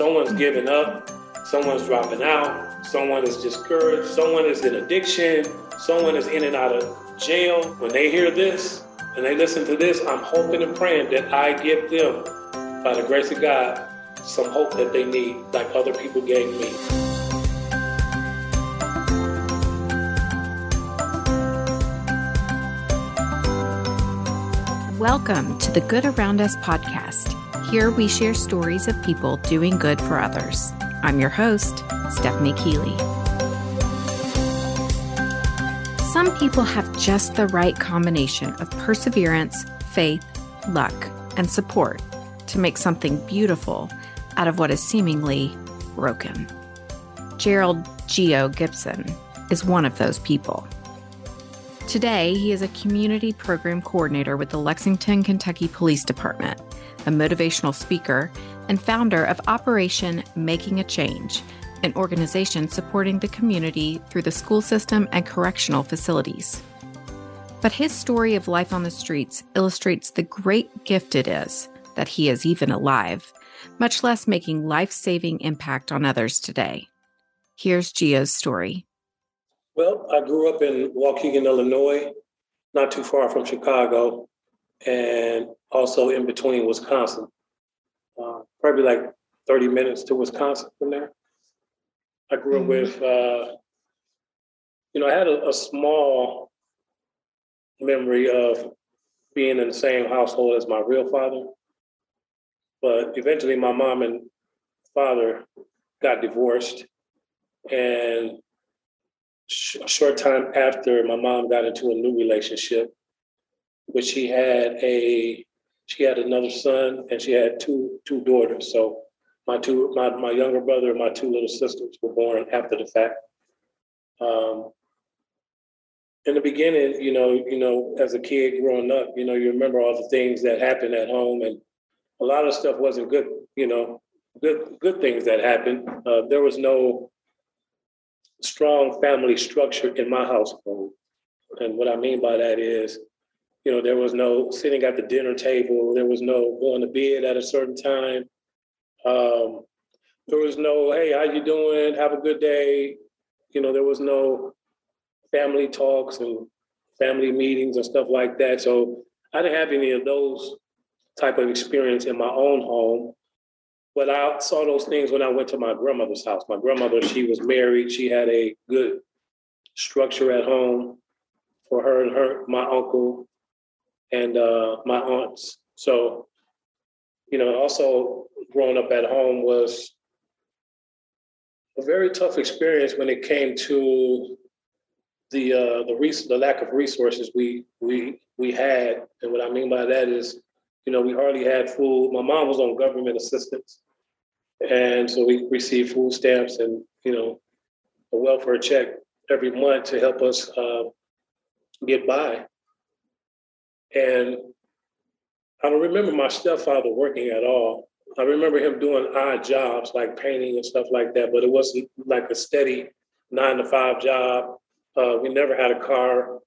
someone's giving up, someone's dropping out, someone is discouraged, someone is in addiction, someone is in and out of jail. When they hear this and they listen to this, I'm hoping and praying that I give them, by the grace of God, some hope that they need, like other people gave me. Welcome to the Good Around Us podcast. Here we share stories of people doing good for others. I'm your host, Stephanie Keally. Some people have just the right combination of perseverance, faith, luck, and support to make something beautiful out of what is seemingly broken. Gerald Geo Gibson is one of those people. Today, he is a community program coordinator with the Lexington, Kentucky Police Department, a motivational speaker, and founder of Operation Making a Change, an organization supporting the community through the school system and correctional facilities. But his story of life on the streets illustrates the great gift it is that he is even alive, much less making life saving impact on others today. Here's Geo's story. Well, I grew up in Waukegan, Illinois, not too far from Chicago, and also in between Wisconsin. Uh, probably like 30 minutes to Wisconsin from there. I grew up mm-hmm. with, uh, you know, I had a, a, small memory of being in the same household as my real father. But eventually, my mom and father got divorced. And a short time after my mom got into a new relationship, which she had a she had another son and she had two two daughters. So my two my, my younger brother and my two little sisters were born after the fact. Um, in the beginning, you know, you know, as a kid growing up, you know, you remember all the things that happened at home, and a lot of stuff wasn't good. You know, good good things that happened. Uh, there was no strong family structure in my household. And what I mean by that is, you know, there was no sitting at the dinner table, there was no going to bed at a certain time. Um, there was no, hey, how you doing? Have a good day. You know, there was no family talks and family meetings and stuff like that. So I didn't have any of those type of experience in my own home. But I saw those things when I went to my grandmother's house. My grandmother, she was married. She had a good structure at home for her and her, my uncle, and uh, my aunts. So, you know, also growing up at home was a very tough experience when it came to the uh, the res- the lack of resources we we we had, and what I mean by that is you know, we hardly had food. My mom was on government assistance. And so we received food stamps and, you know, a welfare check every month to help us uh, get by. And I don't remember my stepfather working at all. I remember him doing odd jobs like painting and stuff like that, but it wasn't like a steady nine to five job. Uh, we never had a car.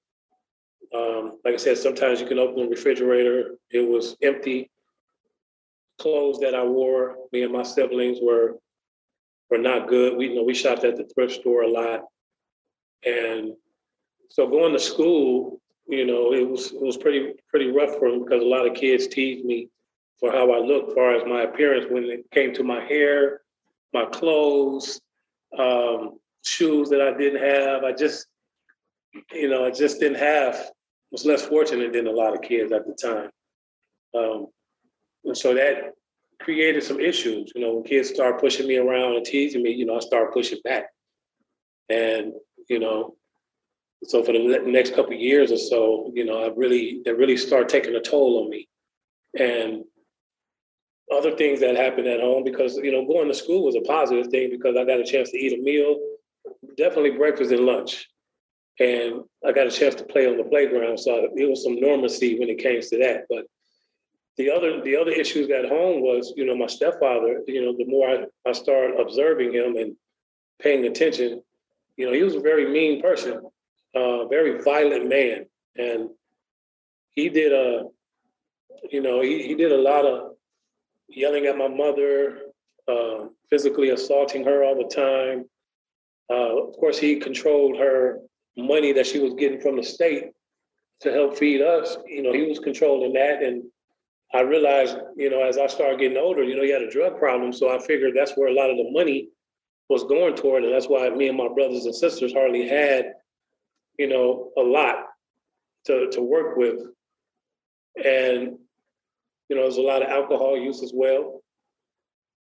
Um, like I said, sometimes you can open the refrigerator, it was empty. Clothes that I wore, me and my siblings were were not good. We you know we shopped at the thrift store a lot. And so going to school, you know, it was it was pretty pretty rough for him because a lot of kids teased me for how I looked, far as my appearance when it came to my hair, my clothes, um, shoes that I didn't have. I just, you know, I just didn't have was less fortunate than a lot of kids at the time. Um, and so that created some issues. You know, when kids start pushing me around and teasing me, you know, I start pushing back. And, you know, so for the next couple years or so, you know, I really, they really start taking a toll on me. And other things that happened at home because, you know, going to school was a positive thing because I got a chance to eat a meal, definitely breakfast and lunch and I got a chance to play on the playground. So it was some normalcy when it came to that. But the other the other issues at home was, you know, my stepfather. You know, the more I, I started observing him and paying attention, you know, he was a very mean person, uh, very violent man, and he did a, you know, he, he did a lot of yelling at my mother, uh, physically assaulting her all the time. Uh, of course, he controlled her money that she was getting from the state to help feed us. You know, he was controlling that. And I realized, you know, as I started getting older, you know, he had a drug problem. So I figured that's where a lot of the money was going toward. And that's why me and my brothers and sisters hardly had, you know, a lot to, to work with. And, you know, there's a lot of alcohol use as well.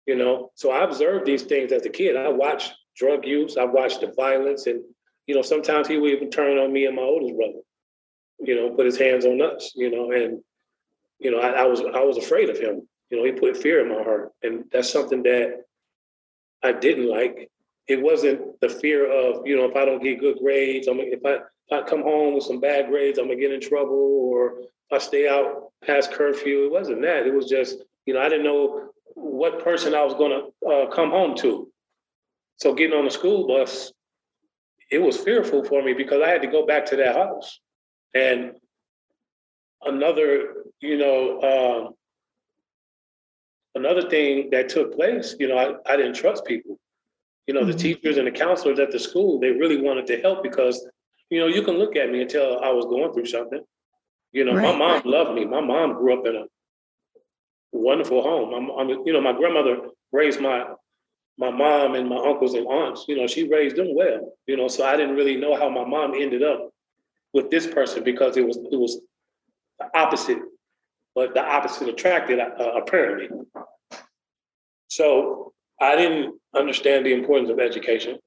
You know, so I observed these things as a kid. I watched drug use, I watched the violence, and you know, sometimes he would even turn on me and my oldest brother, you know, put his hands on us, you know, and you know, I, I was I was afraid of him. You know, he put fear in my heart. And that's something that I didn't like. It wasn't the fear of, you know, if I don't get good grades, I'm if I if I come home with some bad grades, I'm gonna get in trouble, or if I stay out past curfew. It wasn't that. It was just, you know, I didn't know what person I was gonna uh, come home to. So getting on the school bus, it was fearful for me because I had to go back to that house. And another, you know, um, another thing that took place, you know, I, I didn't trust people. You know, mm-hmm. the teachers and the counselors at the school, they really wanted to help because, you know, you can look at me and tell I was going through something. You know, right. my mom loved me. My mom grew up in a wonderful home. I'm, I'm, you know, my grandmother raised my my mom and my uncles and aunts. You know, she raised them well. You know, so I didn't really know how my mom ended up with this person because it was it was the opposite, but the opposite attracted uh, apparently. So I didn't understand the importance of education.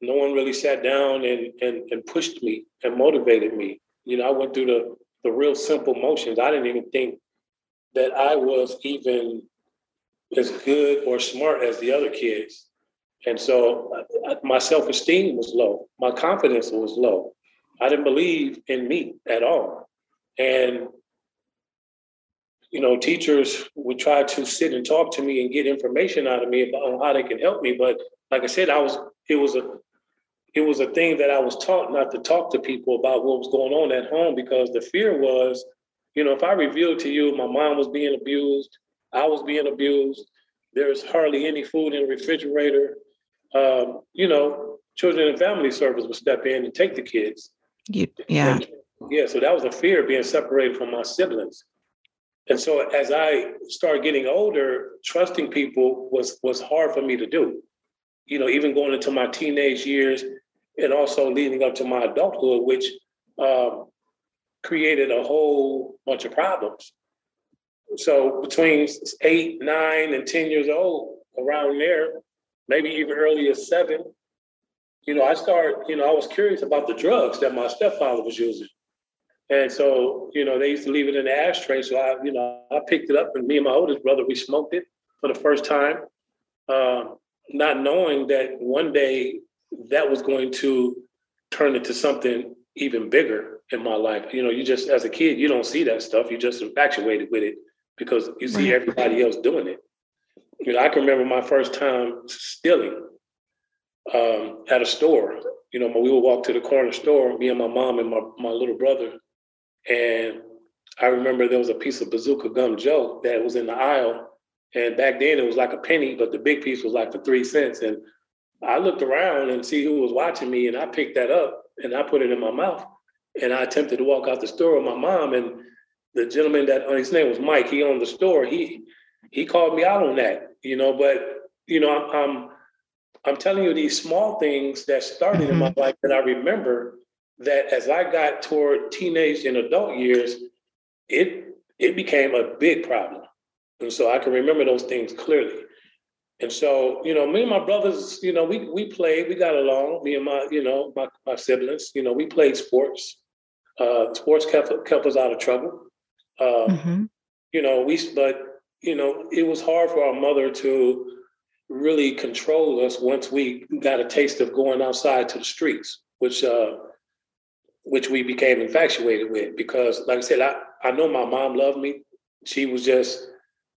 No one really sat down and, and, and pushed me and motivated me. You know, I went through the, the real simple motions. I didn't even think that I was even as good or smart as the other kids. And so uh, my self esteem was low, my confidence was low. I didn't believe in me at all. And, you know, teachers would try to sit and talk to me and get information out of me about on how they can help me. But like I said, I was, it was a, it was a thing that I was taught not to talk to people about what was going on at home because the fear was, you know, if I revealed to you my mom was being abused, I was being abused, there's hardly any food in the refrigerator. Um, you know, children and family service would step in and take the kids. You, yeah. And, yeah, so that was a fear of being separated from my siblings. And so as I started getting older, trusting people was was hard for me to do. You know, even going into my teenage years and also leading up to my adulthood, which um, created a whole bunch of problems. So between eight, nine, and 10 years old, around there, maybe even earlier seven, you know, I started, you know, I was curious about the drugs that my stepfather was using. And so, you know, they used to leave it in the ashtray. So I, you know, I picked it up and me and my oldest brother, we smoked it for the first time, uh, not knowing that one day that was going to turn into something even bigger in my life. You know, you just, as a kid, you don't see that stuff. You're just infatuated with it because you see everybody else doing it. You know, I can remember my first time stealing um, at a store. You know, we would walk to the corner store, me and my mom and my, my little brother, and I remember there was a piece of Bazooka Gum Joe that was in the aisle. And back then it was like a penny, but the big piece was like for three cents. And I looked around and see who was watching me, and I picked that up and I put it in my mouth. And I attempted to walk out the store with my mom. And the gentleman that uh, his name was Mike, he owned the store. He he called me out on that, you know. But you know, I'm I'm telling you these small things that started in my mm-hmm. life that I remember that as I got toward teenage and adult years, it it became a big problem. And so I can remember those things clearly. And so, you know, me and my brothers, you know, we we played, we got along, me and my, you know, my, my siblings, you know, we played sports. Uh, sports kept, kept us out of trouble. Uh, mm-hmm. You know, we, but, you know, it was hard for our mother to really control us once we got a taste of going outside to the streets, which uh, which we became infatuated with because like I said, I, I know my mom loved me. She was just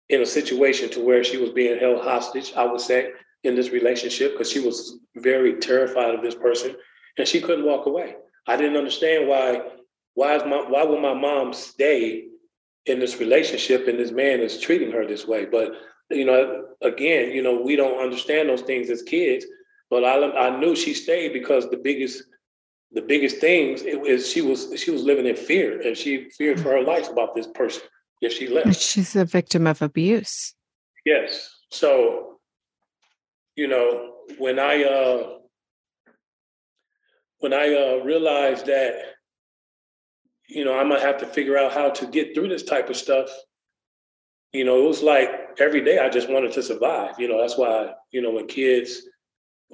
in a situation to where she was being held hostage, I would say, in this relationship because she was very terrified of this person and she couldn't walk away. I didn't understand why why is my why would my mom stay in this relationship and this man is treating her this way? But you know, again, you know, we don't understand those things as kids. But I, I knew she stayed because the biggest, the biggest things it was she was she was living in fear, and she feared for her life about this person if she left. She's a victim of abuse. Yes. So, you know, when I uh when I uh realized that, you know, I'm gonna have to figure out how to get through this type of stuff, you know, it was like every day I just wanted to survive. You know, that's why, you know, when kids,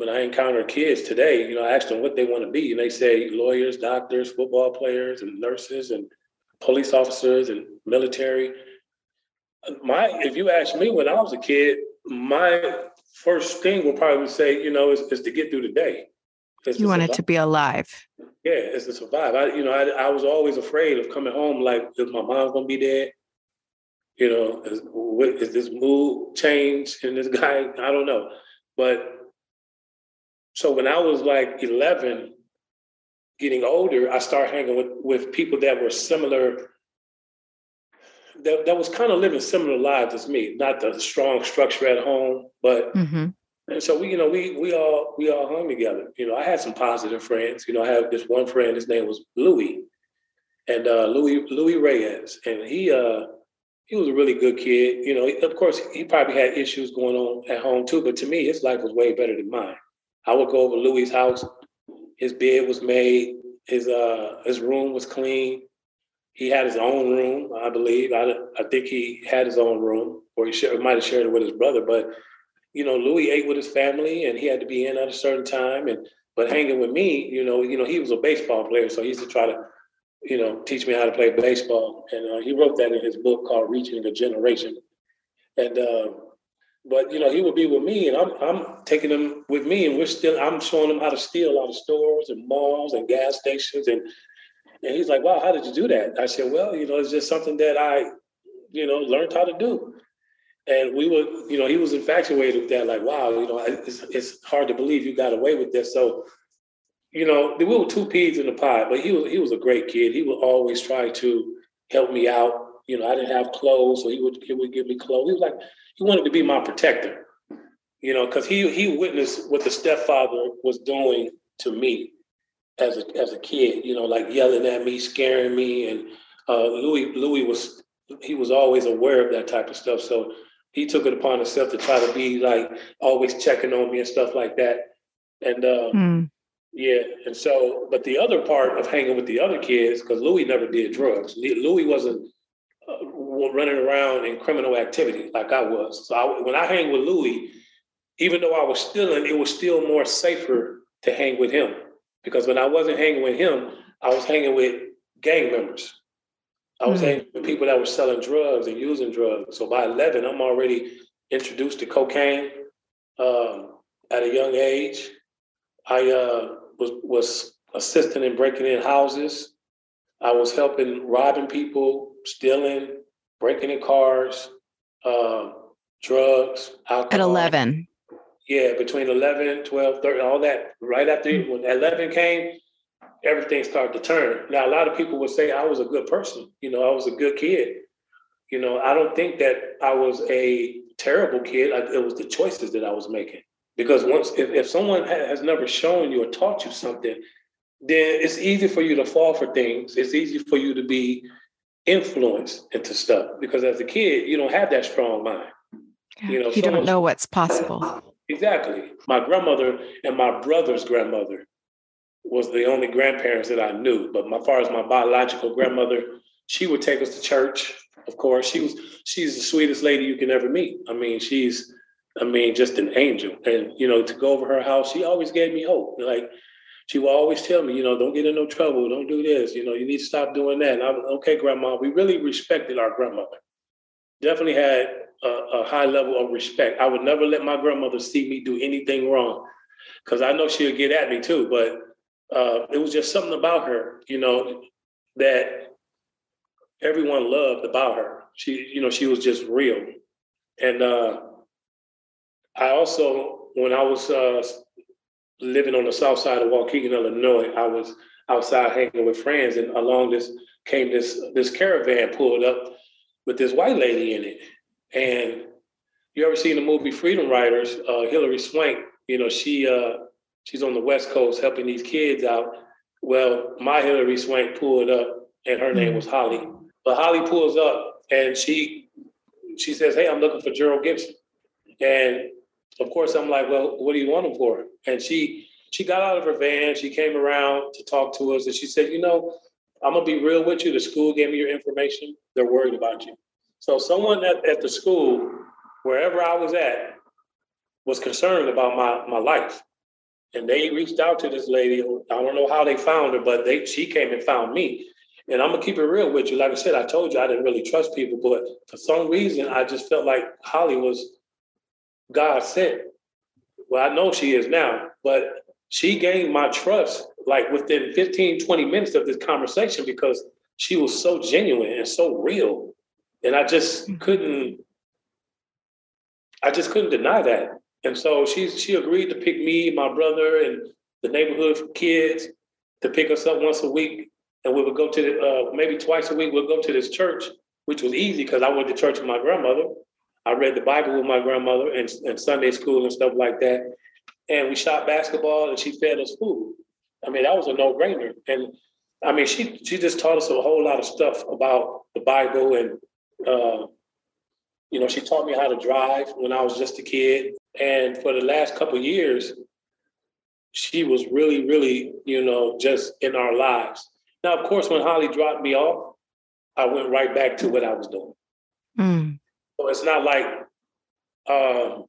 when I encounter kids today, you know, I ask them what they want to be. And they say lawyers, doctors, football players, and nurses, and police officers, and military. My, if you ask me when I was a kid, my first thing will probably say, you know, is, is to get through the day. You wanted to be alive. Yeah, it's to survive. I, you know, I, I was always afraid of coming home. Like, is my mom's gonna be dead? You know, is, what, is this mood change in this guy? I don't know. But so when I was like 11, getting older, I started hanging with, with people that were similar, that, that was kind of living similar lives as me, not the strong structure at home, but mm-hmm. and so we, you know, we we all we all hung together. You know, I had some positive friends. You know, I have this one friend, his name was Louis, and uh, Louis Louis Reyes, and he uh he was a really good kid. You know, of course, he probably had issues going on at home too, but to me, his life was way better than mine. I would go over Louis' house. His bed was made. His uh his room was clean. He had his own room, I believe. I, I think he had his own room, or he shared, might have shared it with his brother. But you know, Louis ate with his family, and he had to be in at a certain time. And but hanging with me, you know, you know, he was a baseball player, so he used to try to you know, teach me how to play baseball. And uh, he wrote that in his book called Reaching a Generation. And uh, but you know, he would be with me, and I'm I'm taking him with me, and we're still I'm showing him how to steal out of stores and malls and gas stations, and and he's like, "Wow, how did you do that?" I said, "Well, you know, it's just something that I, you know, learned how to do." And we would, you know, he was infatuated with that. Like, wow, you know, it's, it's hard to believe you got away with this. So you know, we were two peas in the pod, but he was he was a great kid. He would always try to help me out. You know, I didn't have clothes, so he would he would give me clothes. He was like he wanted to be my protector. You know, because he he witnessed what the stepfather was doing to me as a as a kid. You know, like yelling at me, scaring me, and uh, Louis Louis was he was always aware of that type of stuff. So he took it upon himself to try to be like always checking on me and stuff like that. And uh, mm yeah, and so, but the other part of hanging with the other kids, because Louis never did drugs. Louis wasn't running around in criminal activity like I was. So I, when I hang with Louis, even though I was stealing, it was still more safer to hang with him because when I wasn't hanging with him, I was hanging with gang members. I was mm-hmm. hanging with people that were selling drugs and using drugs. So by 11, I'm already introduced to cocaine um, at a young age. I uh, was was assisting in breaking in houses. I was helping robbing people, stealing, breaking in cars, uh, drugs, alcohol. At 11. Yeah, between 11, 12, 13, all that. Right after mm-hmm. when 11 came, everything started to turn. Now, a lot of people would say I was a good person. You know, I was a good kid. You know, I don't think that I was a terrible kid. I, it was the choices that I was making. Because once, if, if someone has never shown you or taught you something, then it's easy for you to fall for things. It's easy for you to be influenced into stuff because as a kid, you don't have that strong mind. You know, you don't know what's possible. Exactly. My grandmother and my brother's grandmother was the only grandparents that I knew. But as far as my biological grandmother, she would take us to church. Of course, she was she's the sweetest lady you can ever meet. I mean, she's I mean, just an angel. And, you know, to go over her house, she always gave me hope. Like, she would always tell me, you know, don't get in no trouble. Don't do this. You know, you need to stop doing that. And I was, okay, grandma. We really respected our grandmother. Definitely had a, a high level of respect. I would never let my grandmother see me do anything wrong because I know she'll get at me too. But uh, it was just something about her, you know, that everyone loved about her. She, you know, she was just real. And, uh, I also, when I was uh, living on the south side of Waukegan, Illinois, I was outside hanging with friends, and along this came this this caravan pulled up with this white lady in it, and you ever seen the movie Freedom Writers? Uh, Hilary Swank, you know, she uh, she's on the West Coast helping these kids out. Well, my Hilary Swank pulled up, and her name was Holly. But Holly pulls up, and she she says, "Hey, I'm looking for Gerald Gibson." And of course, I'm like, "Well, what do you want them for?" And she she got out of her van. She came around to talk to us, and she said, "You know, I'm gonna be real with you. The school gave me your information. They're worried about you." So someone at, at the school, wherever I was at, was concerned about my my life. And they reached out to this lady. I don't know how they found her, but they she came and found me. And I'm gonna keep it real with you. Like I said, I told you I didn't really trust people, but for some reason I just felt like Holly was God sent. Well, I know she is now, but she gained my trust like within 15, 20 minutes of this conversation because she was so genuine and so real. And I just mm. couldn't, I just couldn't deny that. And so she she agreed to pick me, my brother, and the neighborhood kids to pick us up once a week. And we would go to the, uh, maybe twice a week, we'll go to this church, which was easy because I went to church with my grandmother. I read the Bible with my grandmother and, and Sunday school and stuff like that. And we shot basketball and she fed us food. I mean, that was a no-brainer. And I mean, she she just taught us a whole lot of stuff about the Bible and uh, you know, she taught me how to drive when I was just a kid. And for the last couple years, she was really, really, you know, just in our lives. Now, of course, when Holly dropped me off, I went right back to what I was doing. Mm. So it's not like um,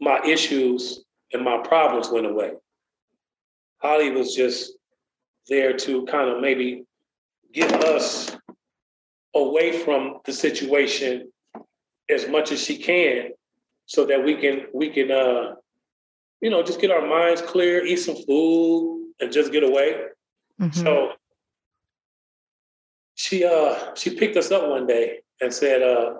my issues and my problems went away. Holly was just there to kind of maybe get us away from the situation as much as she can so that we can we can uh you know just get our minds clear eat some food and just get away mm-hmm. so she uh she picked us up one day and said uh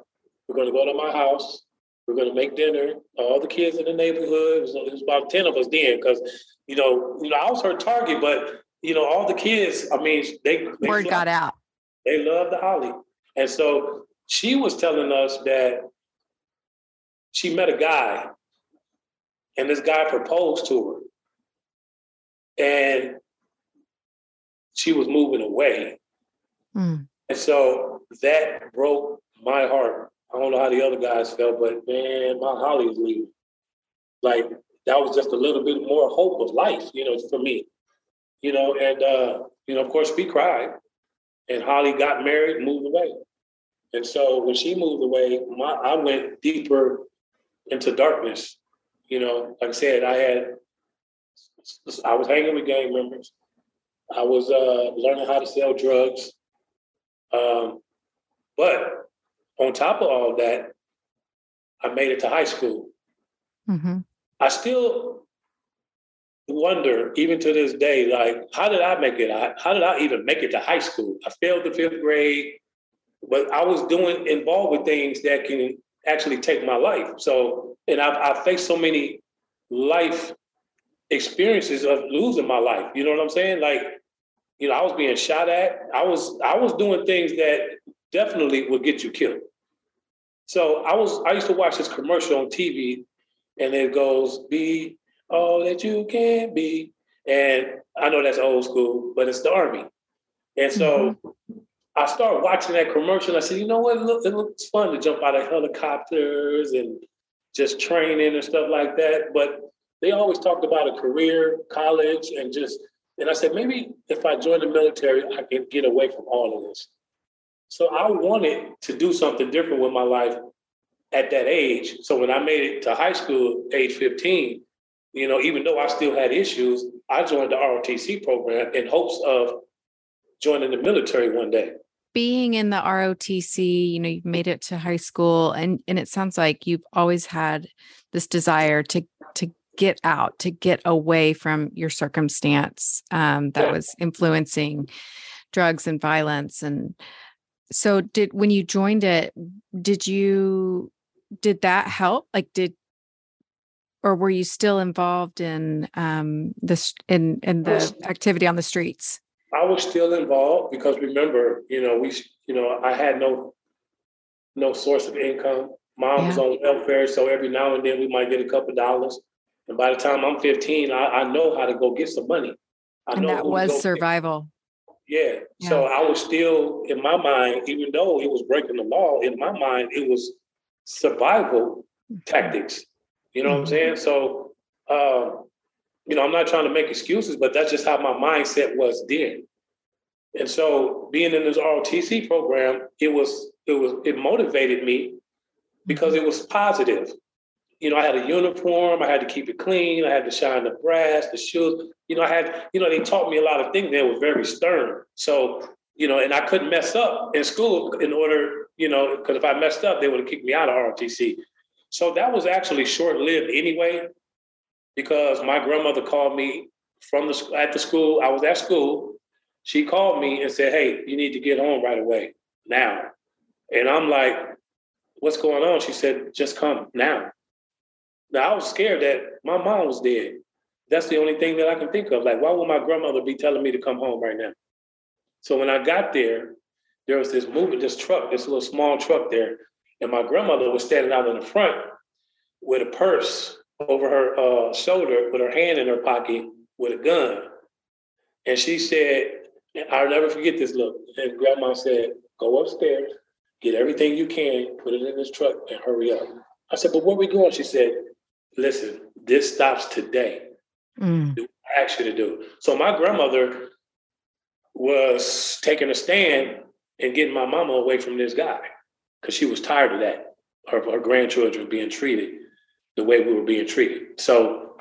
we're going to go to my house. We're going to make dinner. All the kids in the neighborhood it was, it was about 10 of us then because you know you know i was her target but you know all the kids i mean they, they word got out. they love the holly. And so she was telling us that she met a guy and this guy proposed to her. And she was moving away. Mm. and so that broke my heart i don't know how the other guys felt but man my holly was leaving like that was just a little bit more hope of life you know for me you know and uh you know of course we cried and holly got married moved away and so when she moved away, my, I went deeper into darkness. You know, like I said, I had, I was hanging with gang members. I was uh, learning how to sell drugs. Um, but on top of all that, I made it to high school. Mm-hmm. I still wonder, even to this day, like, how did I make it? How did I even make it to high school? I failed the fifth grade but I was doing involved with things that can actually take my life. So, and I've, I've faced so many life experiences of losing my life. You know what I'm saying? Like, you know, I was being shot at. I was I was doing things that definitely would get you killed. So I was I used to watch this commercial on TV, and it goes, "Be all that you can be." And I know that's old school, but it's the army. And so mm-hmm. I started watching that commercial. I said, you know what? It, look, it looks fun to jump out of helicopters and just training and stuff like that. But they always talked about a career, college, and just, and I said, maybe if I join the military, I can get away from all of this. So I wanted to do something different with my life at that age. So when I made it to high school, age 15, you know, even though I still had issues, I joined the ROTC program in hopes of joining the military one day being in the ROTC, you know, you've made it to high school and and it sounds like you've always had this desire to to get out, to get away from your circumstance um, that yeah. was influencing drugs and violence and so did when you joined it did you did that help like did or were you still involved in um this in in the activity on the streets I was still involved because remember, you know, we, you know, I had no, no source of income. Mom yeah. was on welfare, so every now and then we might get a couple dollars. And by the time I'm 15, I, I know how to go get some money. I and that was survival. Yeah. yeah. So I was still in my mind, even though it was breaking the law, in my mind, it was survival mm-hmm. tactics. You know mm-hmm. what I'm saying? So, uh, you know, I'm not trying to make excuses, but that's just how my mindset was then. And so, being in this ROTC program, it was it was it motivated me because mm-hmm. it was positive. You know, I had a uniform, I had to keep it clean, I had to shine the brass, the shoes. You know, I had, you know, they taught me a lot of things that were very stern. So, you know, and I couldn't mess up in school in order, you know, because if I messed up, they would have kicked me out of ROTC. So that was actually short lived anyway, because my grandmother called me from the at the school. I was at school. She called me and said, "Hey, you need to get home right away now." And I'm like, "What's going on?" She said, "Just come now." Now I was scared that my mom was dead. That's the only thing that I can think of. Like, why would my grandmother be telling me to come home right now? So when I got there, there was this movement, this truck, this little small truck there, and my grandmother was standing out in the front with a purse over her uh, shoulder, with her hand in her pocket, with a gun. And she said, I'll never forget this look. And grandma said, Go upstairs, get everything you can, put it in this truck, and hurry up. I said, But where we going? She said, Listen, this stops today. Mm. Do I ask you to do. So my grandmother was taking a stand and getting my mama away from this guy because she was tired of that. Her, her grandchildren being treated the way we were being treated. So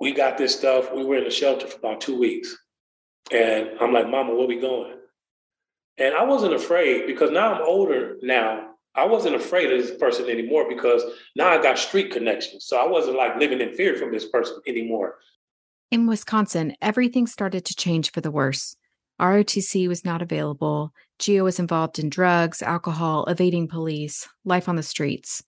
we got this stuff. We were in the shelter for about two weeks. And I'm like, Mama, where we going? And I wasn't afraid because now I'm older now. I wasn't afraid of this person anymore because now I got street connections. So I wasn't like living in fear from this person anymore. In Wisconsin, everything started to change for the worse. ROTC was not available. Geo was involved in drugs, alcohol, evading police, life on the streets.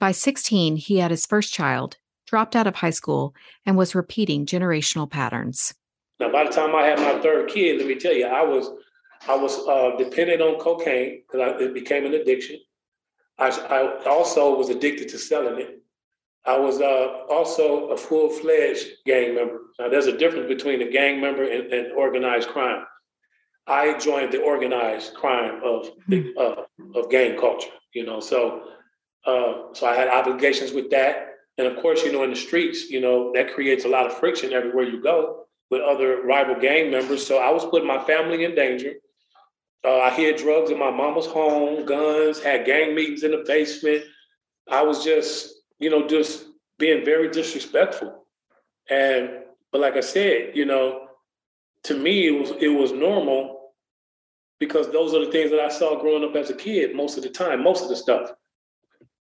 By 16, he had his first child, dropped out of high school, and was repeating generational patterns. Now, by the time I had my third kid, let me tell you, I was I was uh, dependent on cocaine because it became an addiction. I, I, also was addicted to selling it. I was uh, also a full fledged gang member. Now, there's a difference between a gang member and, and organized crime. I joined the organized crime of hmm. uh, of gang culture. You know, so uh, so I had obligations with that, and of course, you know, in the streets, you know, that creates a lot of friction everywhere you go with other rival gang members. So I was putting my family in danger. Uh, I hid drugs in my mama's home, guns, had gang meetings in the basement. I was just, you know, just being very disrespectful. And but like I said, you know, to me it was it was normal because those are the things that I saw growing up as a kid most of the time, most of the stuff.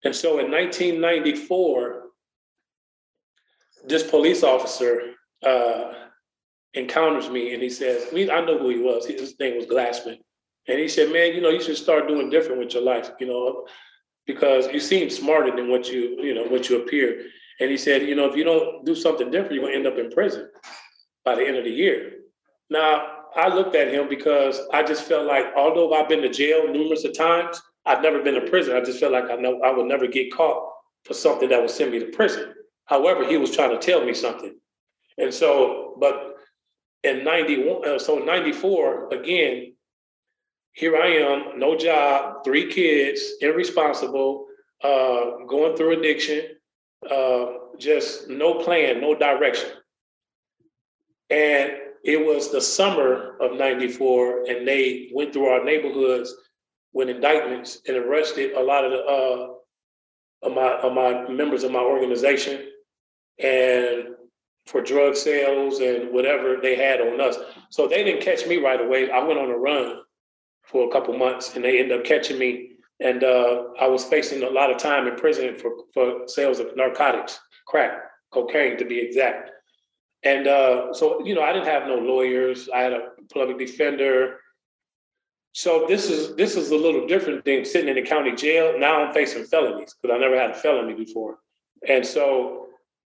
And so in 1994, this police officer uh, encounters me and he says, I know who he was. His name was Glassman. And he said, man, you know, you should start doing different with your life, you know, because you seem smarter than what you, you know, what you appear. And he said, you know, if you don't do something different, you're gonna end up in prison by the end of the year. Now, I looked at him because I just felt like, although I've been to jail numerous of times, I've never been to prison. I just felt like I know I would never get caught for something that would send me to prison. However, he was trying to tell me something, and so, but in '91, uh, so '94 again, here I am, no job, three kids, irresponsible, uh, going through addiction, uh, just no plan, no direction, and it was the summer of 94 and they went through our neighborhoods with indictments and arrested a lot of the uh, of my of my members of my organization and for drug sales and whatever they had on us. So they didn't catch me right away. I went on a run for a couple months and they ended up catching me. And uh, I was facing a lot of time in prison for, for sales of narcotics, crack, cocaine to be exact. And uh, so, you know, I didn't have no lawyers. I had a public defender. So this is this is a little different than sitting in the county jail. Now I'm facing felonies because I never had a felony before. And so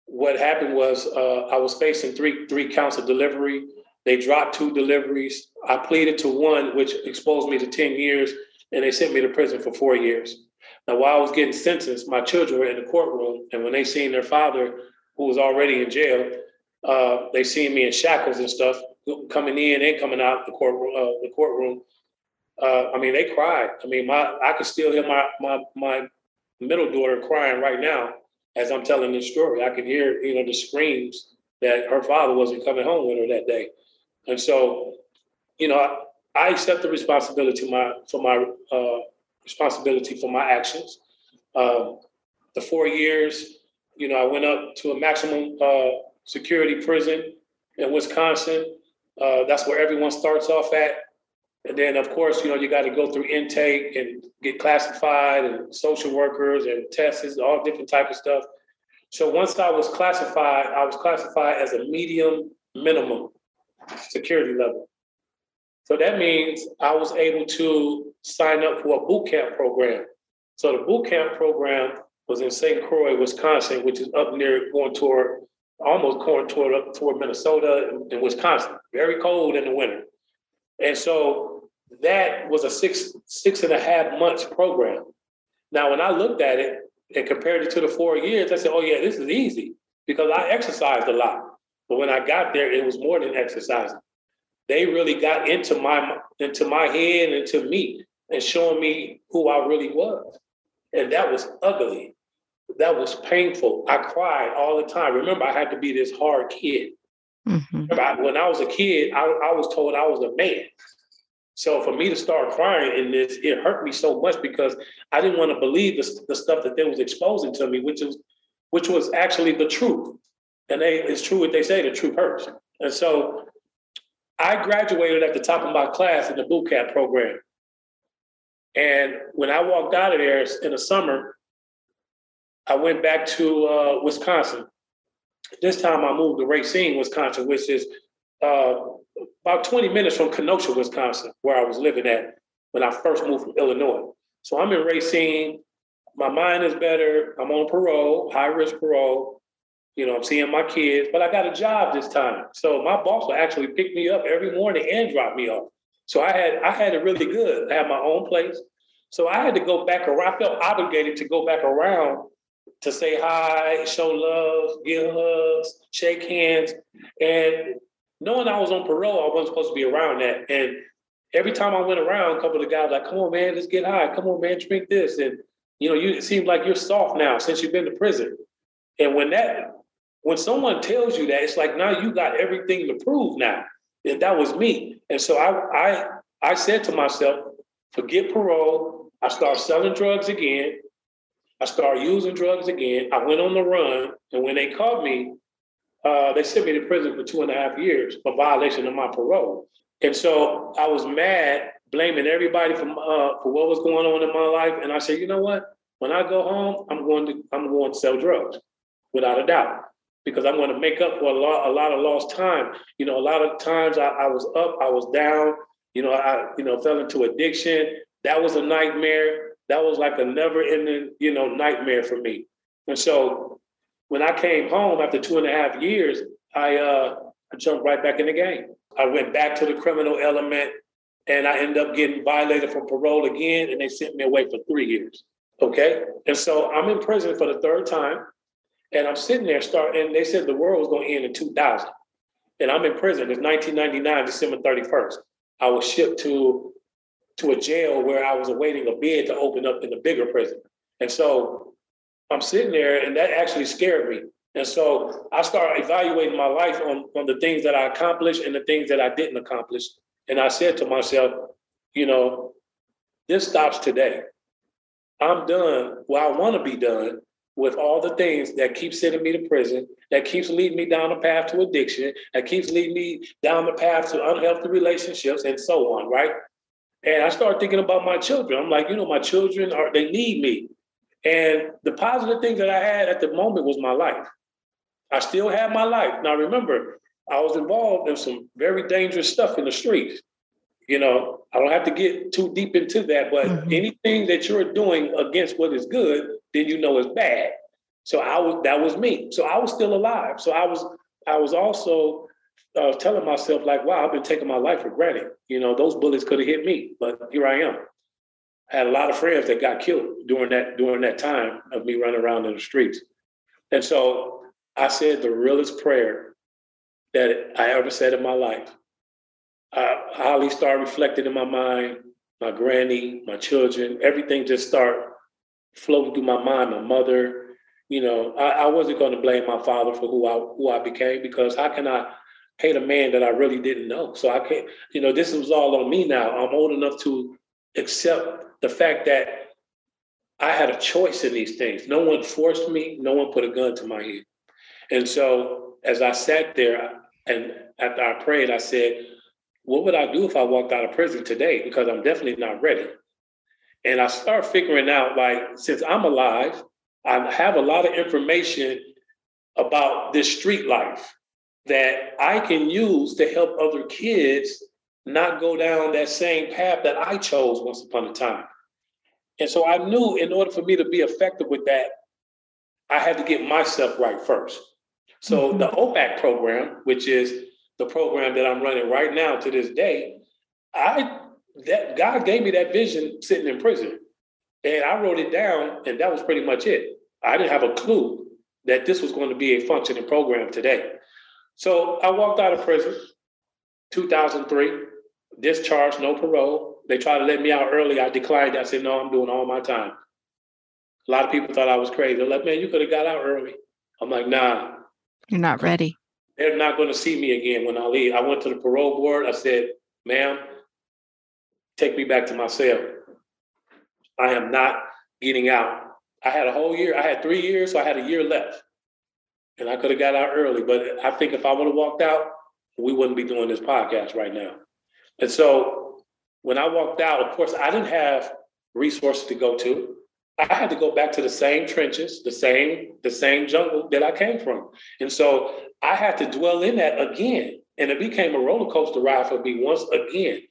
what happened was uh, I was facing three three counts of delivery. They dropped two deliveries. I pleaded to one, which exposed me to 10 years. and they sent me to prison for four years. Now, while I was getting sentenced, my children were in the courtroom, and when they seen their father, who was already in jail, uh, they seen me in shackles and stuff coming in and coming out the court uh, the courtroom. Uh, I mean, they cried. I mean, my I could still hear my my my middle daughter crying right now as I'm telling this story. I can hear you know the screams that her father wasn't coming home with her that day, and so you know I, I accept the responsibility my for my uh, responsibility for my actions. Um, the four years, you know, I went up to a maximum uh, security prison in Wisconsin. Uh, that's where everyone starts off at. And then, of course, you know, you got to go through intake and get classified and social workers and tests, all different type of stuff. So once I was classified, I was classified as a medium minimum security level. So that means I was able to sign up for a boot camp program. So the boot camp program was in St. Croix, Wisconsin, which is up near going toward almost going toward up toward Minnesota and, and Wisconsin. Very cold in the winter. And so that was a six six and a half months program. Now, when I looked at it and compared it to the four years, I said, "Oh yeah, this is easy because I exercised a lot." But when I got there, it was more than exercising they really got into my into my head and into me and showing me who I really was. And that was ugly. That was painful. I cried all the time. Remember, I had to be this hard kid. Mm-hmm. I, when I was a kid, I, I was told I was a man. So for me to start crying in this, it hurt me so much because I didn't want to believe the, the stuff that they was exposing to me, which was which was actually the truth. And they, it's true what they say, the truth hurts. And so I graduated at the top of my class in the boot camp program. And when I walked out of there in the summer, I went back to uh, Wisconsin. This time I moved to Racine, Wisconsin, which is uh, about 20 minutes from Kenosha, Wisconsin, where I was living at when I first moved from Illinois. So I'm in Racine. My mind is better. I'm on parole, high risk parole. You know, I'm seeing my kids, but I got a job this time. So my boss will actually pick me up every morning and drop me off. So I had I had it really good. I had my own place. So I had to go back around. I felt obligated to go back around to say hi, show love, give hugs, shake hands. And knowing I was on parole, I wasn't supposed to be around that. And every time I went around, a couple of guys like, come on, man, let's get high. Come on, man, drink this. And you know, you it seems like you're soft now since you've been to prison. And when that when someone tells you that, it's like now you got everything to prove now. And that was me. And so I I I said to myself, forget parole. I start selling drugs again. I start using drugs again. I went on the run. And when they caught me, uh, they sent me to prison for two and a half years for violation of my parole. And so I was mad, blaming everybody for, uh, for what was going on in my life. And I said, you know what? When I go home, I'm going to I'm going to sell drugs, without a doubt because I'm going to make up for a lot, a lot of lost time. You know, a lot of times I, I was up, I was down. You know, I you know fell into addiction. That was a nightmare. That was like a never-ending you know nightmare for me. And so when I came home after two and a half years, I uh, I jumped right back in the game. I went back to the criminal element, and I ended up getting violated for parole again, and they sent me away for three years. Okay, and so I'm in prison for the third time. And I'm sitting there starting, and they said the world was going to end in 2000. And I'm in prison. It's 1999, December 31st. I was shipped to, to a jail where I was awaiting a bid to open up in the bigger prison. And so I'm sitting there, and that actually scared me. And so I started evaluating my life on, on the things that I accomplished and the things that I didn't accomplish. And I said to myself, you know, this stops today. I'm done. Well, I want to be done with all the things that keep sending me to prison, that keeps leading me down the path to addiction, that keeps leading me down the path to unhealthy relationships, and so on, right? And I started thinking about my children. I'm like, you know, my children are they need me. And the positive thing that I had at the moment was my life. I still have my life. Now remember, I was involved in some very dangerous stuff in the streets. You know, I don't have to get too deep into that, but mm-hmm. anything that you're doing against what is good, then you know it's bad. So I was that was me. So I was still alive. So I was I was also uh, telling myself like, wow, I've been taking my life for granted. You know, those bullets could have hit me, but here I am. I had a lot of friends that got killed during that during that time of me running around in the streets. And so I said the realest prayer that I ever said in my life. I highly started reflecting in my mind, my granny, my children, everything just start floating through my mind, my mother. You know, I, I wasn't going to blame my father for who I who I became because how can I hate a man that I really didn't know? So I can't, you know, this was all on me now. I'm old enough to accept the fact that I had a choice in these things. No one forced me, no one put a gun to my head. And so as I sat there and after I prayed, I said, What would I do if I walked out of prison today? Because I'm definitely not ready. And I start figuring out like, since I'm alive, I have a lot of information about this street life that I can use to help other kids not go down that same path that I chose once upon a time. And so I knew in order for me to be effective with that, I had to get myself right first. So mm-hmm. the OMAC program, which is the program that I'm running right now to this day, I that God gave me that vision sitting in prison. And I wrote it down, and that was pretty much it. I didn't have a clue that this was going to be a functioning program today. So I walked out of prison 2003 discharged, no parole. They tried to let me out early. I declined. I said, no, I'm doing all my time. A lot of people thought I was crazy. They're like, man, you could have got out early. I'm like, nah. You're not ready. They're not going to see me again when I leave. I went to the parole board. I said, ma'am, take me back to my cell. I am not getting out. I had a whole year. I had three years, so I had a year left. And I could have got out early. But I think if I would have walked out, we wouldn't be doing this podcast right now. And so when I walked out, of course, I didn't have resources to go to. I had to go back to the same trenches, the same, the same jungle that I came from. And so I had to dwell in that again. And it became a roller coaster ride for me once again.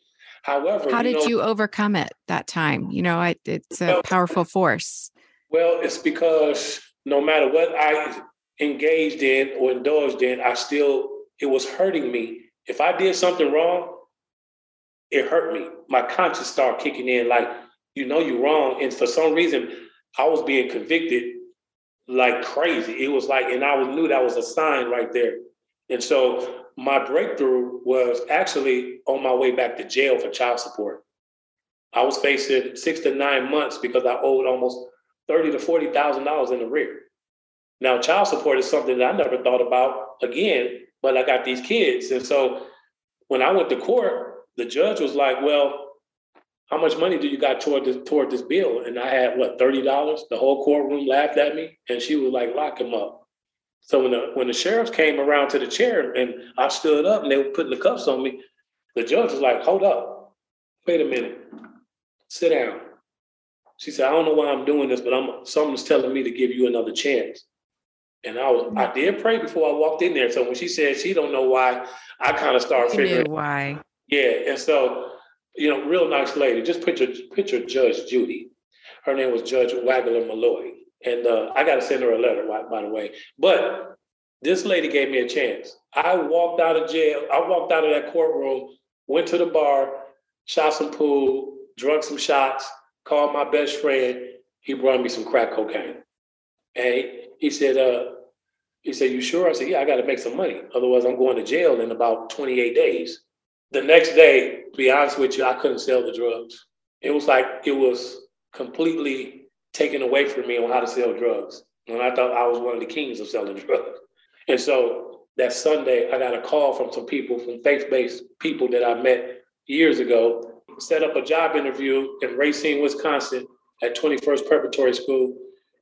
However, how did you, know, you overcome it that time? You know, I, it's a well, powerful force. Well, it's because no matter what I engaged in or indulged in, I still, it was hurting me. If I did something wrong, it hurt me. My conscience started kicking in like, you know, you're wrong. And for some reason, I was being convicted like crazy. It was like, and I knew that was a sign right there. And so my breakthrough was actually on my way back to jail for child support. I was facing six to nine months because I owed almost thirty to forty thousand dollars in the rear. Now, child support is something that I never thought about again, but I got these kids, and so when I went to court, the judge was like, well, how much money do you got toward this toward this bill? And I had what thirty dollars. The whole courtroom laughed at me, and she was like, "Lock him up." So when the when the sheriffs came around to the chair and I stood up and they were putting the cuffs on me, the judge was like, "Hold up, wait a minute, sit down." She said, "I don't know why I'm doing this, but I'm someone's telling me to give you another chance." And I was I did pray before I walked in there. So when she said she don't know why, I kind of started figuring why. Yeah, and so you know, real nice lady. Just picture picture Judge Judy. Her name was Judge Wagler Malloy, and uh, I got to send her a letter, by the way. But this lady gave me a chance. I walked out of jail. I walked out of that courtroom, went to the bar, shot some pool, drunk some shots, called my best friend. He brought me some crack cocaine, and he said, uh, "He said, you sure?" I said, "Yeah, I got to make some money. Otherwise, I'm going to jail in about 28 days." the next day, to be honest with you, I couldn't sell the drugs. It was like it was completely taken away from me on how to sell drugs. And I thought I was one of the kings of selling drugs. And so that Sunday, I got a call from some people, from faith-based people that I met years ago, set up a job interview in Racine, Wisconsin at 21st Preparatory School.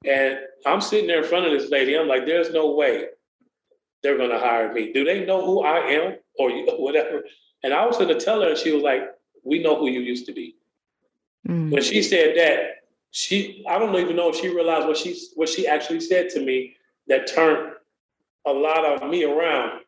And I'm sitting there in front of this lady. I'm like, there's no way they're going to hire me. Do they know who I am or whatever? And I was going to tell her, and she was like, "We know who you used to be." Mm. When she said that, she I don't even know if she realized what she what she actually said to me that turned a lot of me around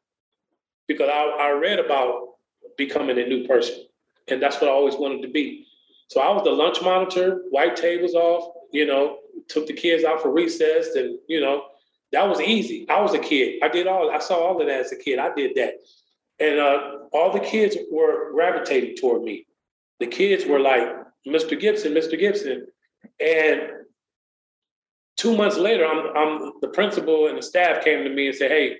because I, I read about becoming a new person, and that's what I always wanted to be. So I was the lunch monitor, white tables off, you know, took the kids out for recess, and you know, that was easy. I was a kid. I did all. I saw all of that as a kid. I did that. And uh, all the kids were gravitating toward me. The kids were like Mr. Gibson, Mr. Gibson. And two months later, I'm, I'm the principal and the staff came to me and said, Hey,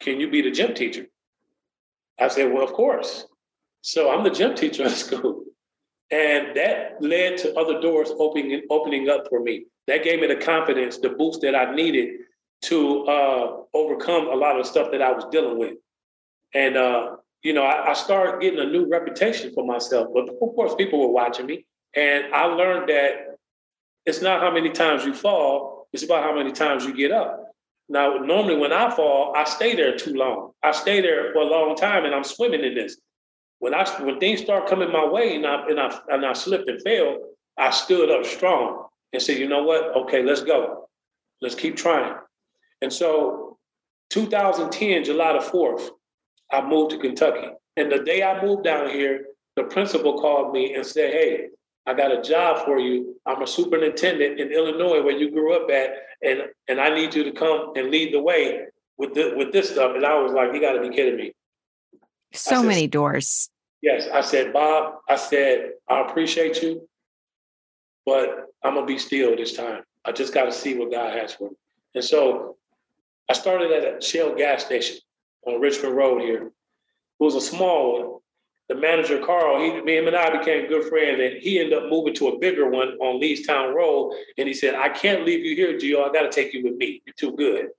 can you be the gym teacher? I said, Well, of course. So I'm the gym teacher at school. And that led to other doors opening opening up for me. That gave me the confidence, the boost that I needed to uh, overcome a lot of the stuff that I was dealing with. And uh, you know, I, I, started getting a new reputation for myself. But of course, people were watching me, and I learned that it's not how many times you fall; it's about how many times you get up. Now, normally when I fall, I stay there too long. I stay there for a long time, and I'm swimming in this. When I when things start coming my way, and I and I and I slipped and fell, I stood up strong and said, "You know what? Okay, let's go. Let's keep trying." And so, 2010, July the fourth, I moved to Kentucky. And the day I moved down here, the principal called me and said, Hey, I got a job for you. I'm a superintendent in Illinois where you grew up at, and, and I need you to come and lead the way with the, with this stuff. And I was like, you gotta be kidding me. So said, many doors. Yes. I said, Bob, I said, I appreciate you, but I'm gonna be still this time. I just gotta see what God has for me. And so I started at a Shell gas station on Richmond Road here. It was a small one. The manager, Carl, he, me and I became good friends, and he ended up moving to a bigger one on Leestown Road. And he said, I can't leave you here, Geo. I got to take you with me. You're too good.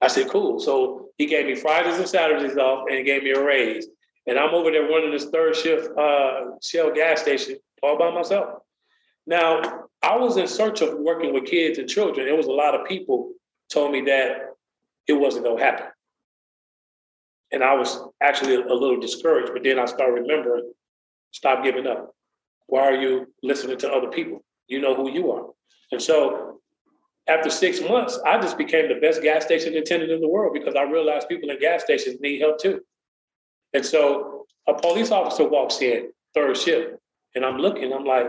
I said, cool. So he gave me Fridays and Saturdays off and gave me a raise. And I'm over there running this third shift uh, Shell gas station all by myself. Now, I was in search of working with kids and children. There was a lot of people told me that it wasn't going to happen. And I was actually a, little discouraged, but then I started remembering, stop giving up. Why are you listening to other people? You know who you are. And so after six months, I just became the best gas station attendant in the world because I realized people in gas stations need help too. And so a police officer walks in, third shift, and I'm looking, I'm like,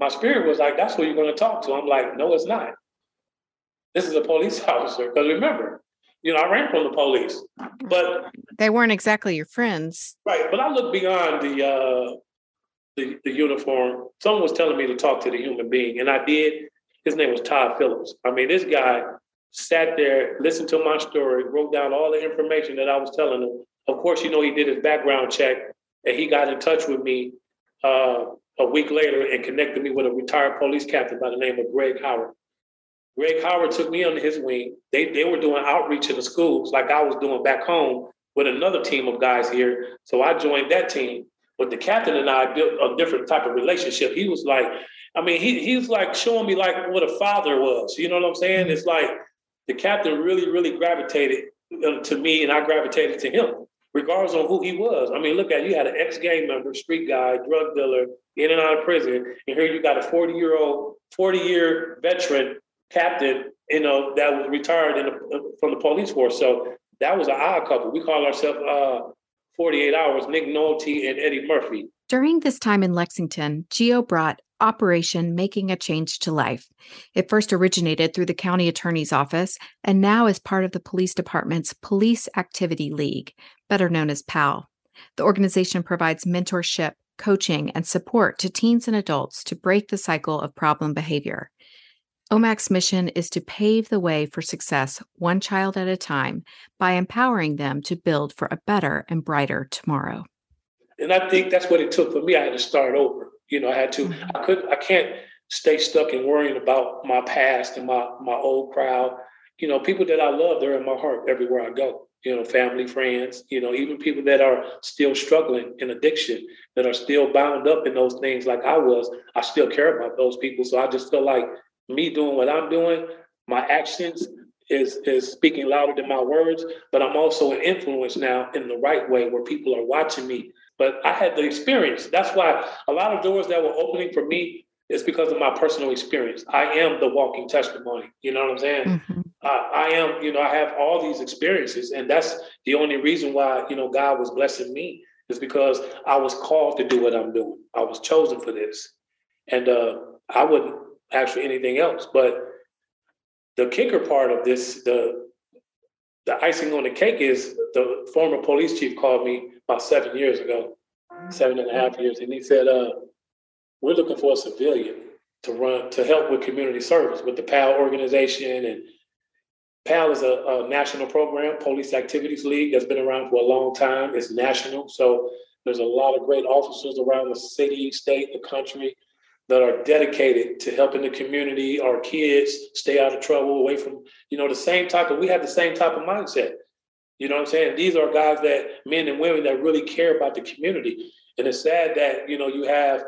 my spirit was like, that's who you're going to talk to. I'm like, no, it's not. This is a police officer. Because remember, you know, I ran from the police, but they weren't exactly your friends, right? But I look beyond the uh, the, the uniform. Someone was telling me to talk to the human being, and I did. His name was Todd Phillips. I mean, this guy sat there, listened to my story, wrote down all the information that I was telling him. Of course, you know, he did his background check, and he got in touch with me uh, a week later and connected me with a retired police captain by the name of Greg Howard. Greg Howard took me under his wing. They, they were doing outreach in the schools like I was doing back home with another team of guys here. So I joined that team. But the captain and I built a different type of relationship. He was like, I mean, he, he was like showing me like what a father was. You know what I'm saying? It's like the captain really, really gravitated uh, to me and I gravitated to him, regardless of who he was. I mean, look at you had an ex-gang member, street guy, drug dealer, in and out of prison. And here you got a 40 year old, 40 year veteran captain, you know, that was retired the, from the police force. So that was an odd couple. We call ourselves uh, 48 Hours, Nick Nolte and Eddie Murphy. During this time in Lexington, Geo brought Operation Making a Change to Life. It first originated through the county attorney's office and now is part of the police department's Police Activity League, better known as PAL. The organization provides mentorship, coaching, and support to teens and adults to break the cycle of problem behavior. OMAC's mission is to pave the way for success one child at a time by empowering them to build for a better and brighter tomorrow. And I think that's what it took for me. I had to start over. You know, I had to, mm-hmm. I could I can't stay stuck in worrying about my past and my my old crowd. You know, people that I love, they're in my heart everywhere I go. You know, family, friends, you know, even people that are still struggling in addiction, that are still bound up in those things like I was, I still care about those people. So I just feel like me doing what I'm doing, my actions is is speaking louder than my words, but I'm also an influence now in the right way where people are watching me. But I had the experience. That's why a lot of doors that were opening for me is because of my personal experience. I am the walking testimony. You know what I'm saying? Mm-hmm. Uh, I am, you know, I have all these experiences, and that's the only reason why, you know, God was blessing me is because I was called to do what I'm doing. I was chosen for this. And uh, I wouldn't actually anything else. But the kicker part of this, the the icing on the cake is the former police chief called me about seven years ago, seven and a half years, and he said, uh, we're looking for a civilian to run to help with community service with the PAL organization. And PAL is a, a national program, Police Activities League, that's been around for a long time. It's national. So there's a lot of great officers around the city, state, the country that are dedicated to helping the community, our kids stay out of trouble, away from, you know, the same type of, we have the same type of mindset. You know what I'm saying? These are guys that, men and women that really care about the community. And it's sad that, you know, you have,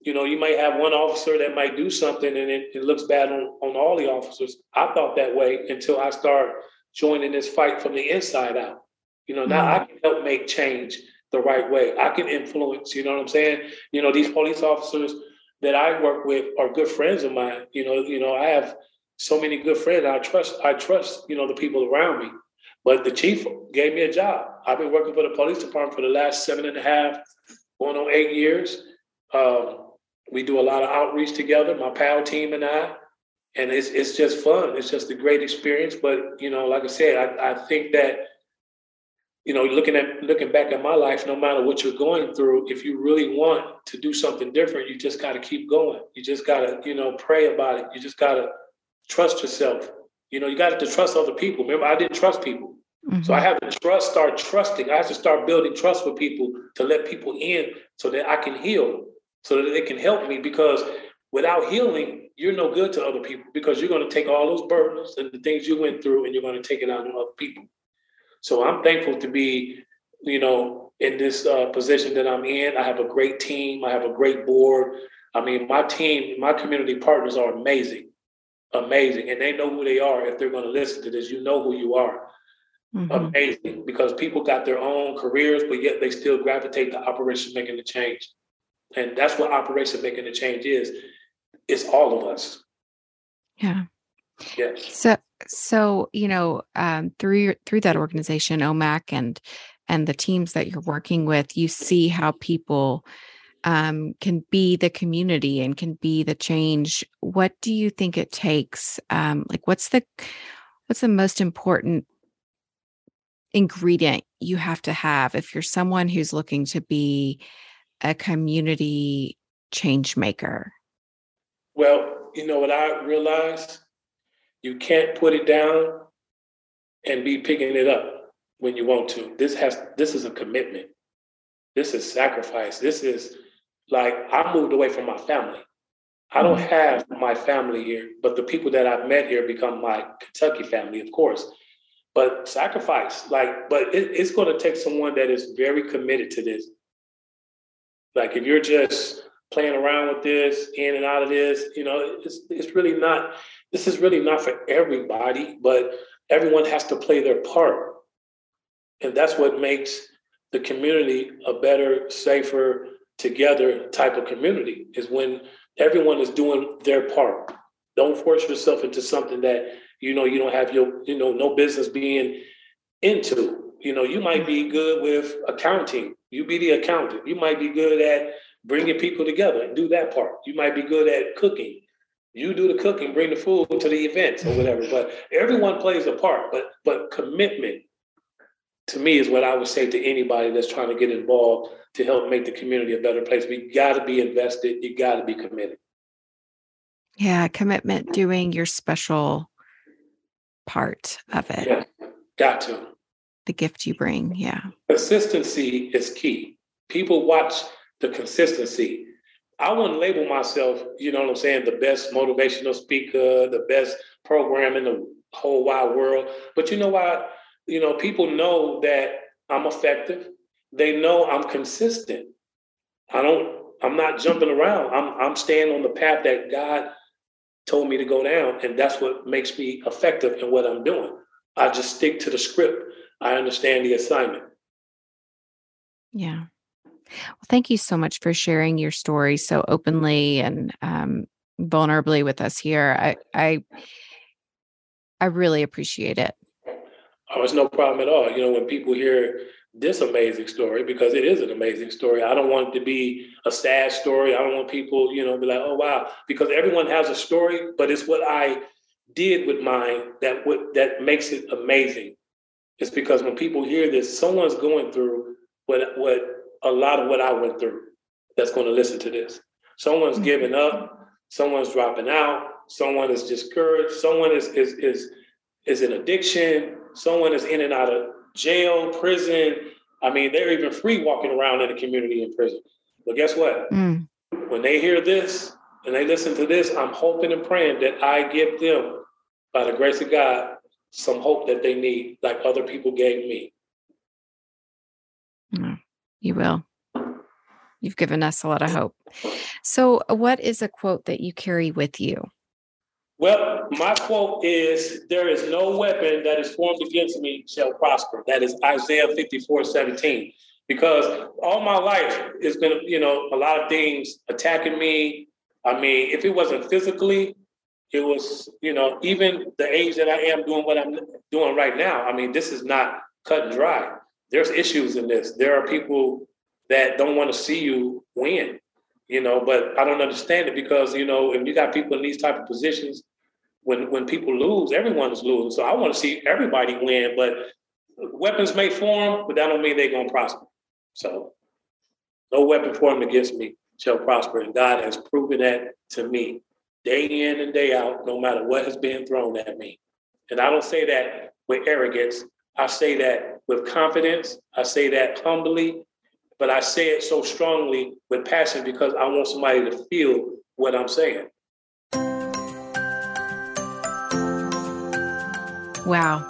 you know, you might have one officer that might do something and it, it looks bad on, on all the officers. I thought that way until I start joining this fight from the inside out. You know, now mm-hmm. I can help make change the right way. I can influence, you know what I'm saying? You know, these police officers, that I work with are good friends of mine. You know, you know, I have so many good friends. I trust, I trust, you know, the people around me. But the chief gave me a job. I've been working for the police department for the last seven and a half, going on eight years. Um, we do a lot of outreach together, my PAL team and I, and it's it's just fun. It's just a great experience. But you know, like I said, I, I think that you know, looking at looking back at my life, no matter what you're going through, if you really want to do something different, you just got to keep going. You just got to, you know, pray about it. You just got to trust yourself. You know, you got to trust other people. Remember, I didn't trust people. Mm-hmm. So I have to trust, start trusting. I have to start building trust with people to let people in so that I can heal, so that they can help me. Because without healing, you're no good to other people because you're going to take all those burdens and the things you went through and you're going to take it out on other people. So I'm thankful to be, you know, in this uh, position that I'm in. I have a great team. I have a great board. I mean, my team, my community partners are amazing, amazing, and they know who they are. If they're going to listen to this, you know who you are. Mm-hmm. Amazing, because people got their own careers, but yet they still gravitate to Operation Making the Change, and that's what Operation Making the Change is. It's all of us. Yeah. Yes. So, so you know, um, through through that organization, OMAC, and and the teams that you're working with, you see how people um, can be the community and can be the change. What do you think it takes? Um, like, what's the what's the most important ingredient you have to have if you're someone who's looking to be a community change maker? Well, you know what I realized you can't put it down and be picking it up when you want to. This has this is a commitment. This is sacrifice. This is like I moved away from my family. I don't mm-hmm. have my family here, but the people that I've met here become my Kentucky family, of course. But sacrifice, like, but it, it's going to take someone that is very committed to this. Like, if you're just playing around with this, in and out of this, you know, it's it's really not this is really not for everybody, but everyone has to play their part. And that's what makes the community a better, safer, together type of community is when everyone is doing their part. Don't force yourself into something that you know you don't have your you know no business being into. You know, you might be good with accounting. You be the accountant. You might be good at bringing people together and do that part. You might be good at cooking you do the cooking, bring the food to the events or whatever. But everyone plays a part. But but commitment to me is what I would say to anybody that's trying to get involved to help make the community a better place. We got to be invested. You got to be committed. Yeah, commitment, doing your special part of it. Yeah, got to. The gift you bring. Yeah. Consistency is key. People watch the consistency. I wouldn't label myself, you know what I'm saying, the best motivational speaker, the best program in the whole wide world. But you know what? You know, people know that I'm effective. They know I'm consistent. I don't, I'm not jumping around. I'm I'm staying on the path that God told me to go down. And that's what makes me effective in what I'm doing. I just stick to the script. I understand the assignment. Yeah. Well, thank you so much for sharing your story so openly and um, vulnerably with us here. I, I, I really appreciate it. Oh, it's no problem at all. You know, when people hear this amazing story, because it is an amazing story, I don't want it to be a sad story. I don't want people, you know, be like, oh wow, because everyone has a story, but it's what I did with mine that what that makes it amazing. It's because when people hear this, someone's going through what what a lot of what I went through that's going to listen to this. Someone's Mhm. giving up, someone's dropping out, someone is discouraged, someone is is is is in addiction, someone is in and out of jail, prison. I mean, they're even free walking around in the community in prison. But guess what? Mm. When they hear this and they listen to this, I'm hoping and praying that I give them, by the grace of God, some hope that they need, like other people gave me. You will. You've given us a lot of hope. So, what is a quote that you carry with you? Well, my quote is There is no weapon that is formed against me shall prosper. That is Isaiah 54 17. Because all my life it's been, you know, a lot of things attacking me. I mean, if it wasn't physically, it was, you know, even the age that I am doing what I'm doing right now. I mean, this is not cut and dry. There's issues in this. There are people that don't want to see you win you know but i don't understand it because you know if you got people in these type of positions when when people lose everyone is losing. So i want to see everybody win but weapons may form but that don't mean they're to prosper. So no weapon formed against me shall prosper and god has proven that to me day in and day out no matter what has been thrown at me. And i don't say that with arrogance. I say that with confidence i say that humbly but I say it so strongly with passion because I want somebody to feel what I'm saying. Wow.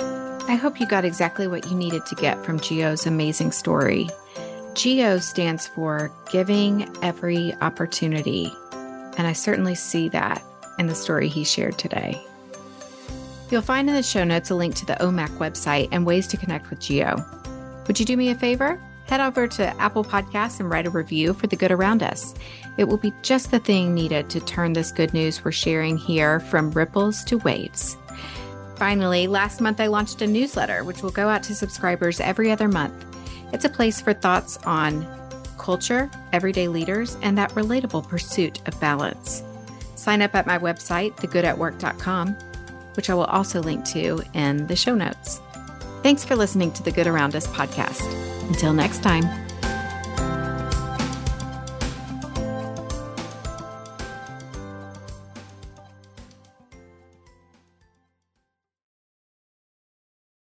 I hope you got exactly what you needed to get from Geo's amazing story. Geo stands for Giving Every Opportunity, and I certainly see that in the story he shared today. You'll find in the show notes a link to the OMAC website and ways to connect with Geo. Would you do me a favor? Head over to Apple Podcasts and write a review for the good around us. It will be just the thing needed to turn this good news we're sharing here from ripples to waves. Finally, last month I launched a newsletter which will go out to subscribers every other month. It's a place for thoughts on culture, everyday leaders, and that relatable pursuit of balance. Sign up at my website, thegoodatwork.com, which I will also link to in the show notes. Thanks for listening to the Good Around Us podcast. Until next time.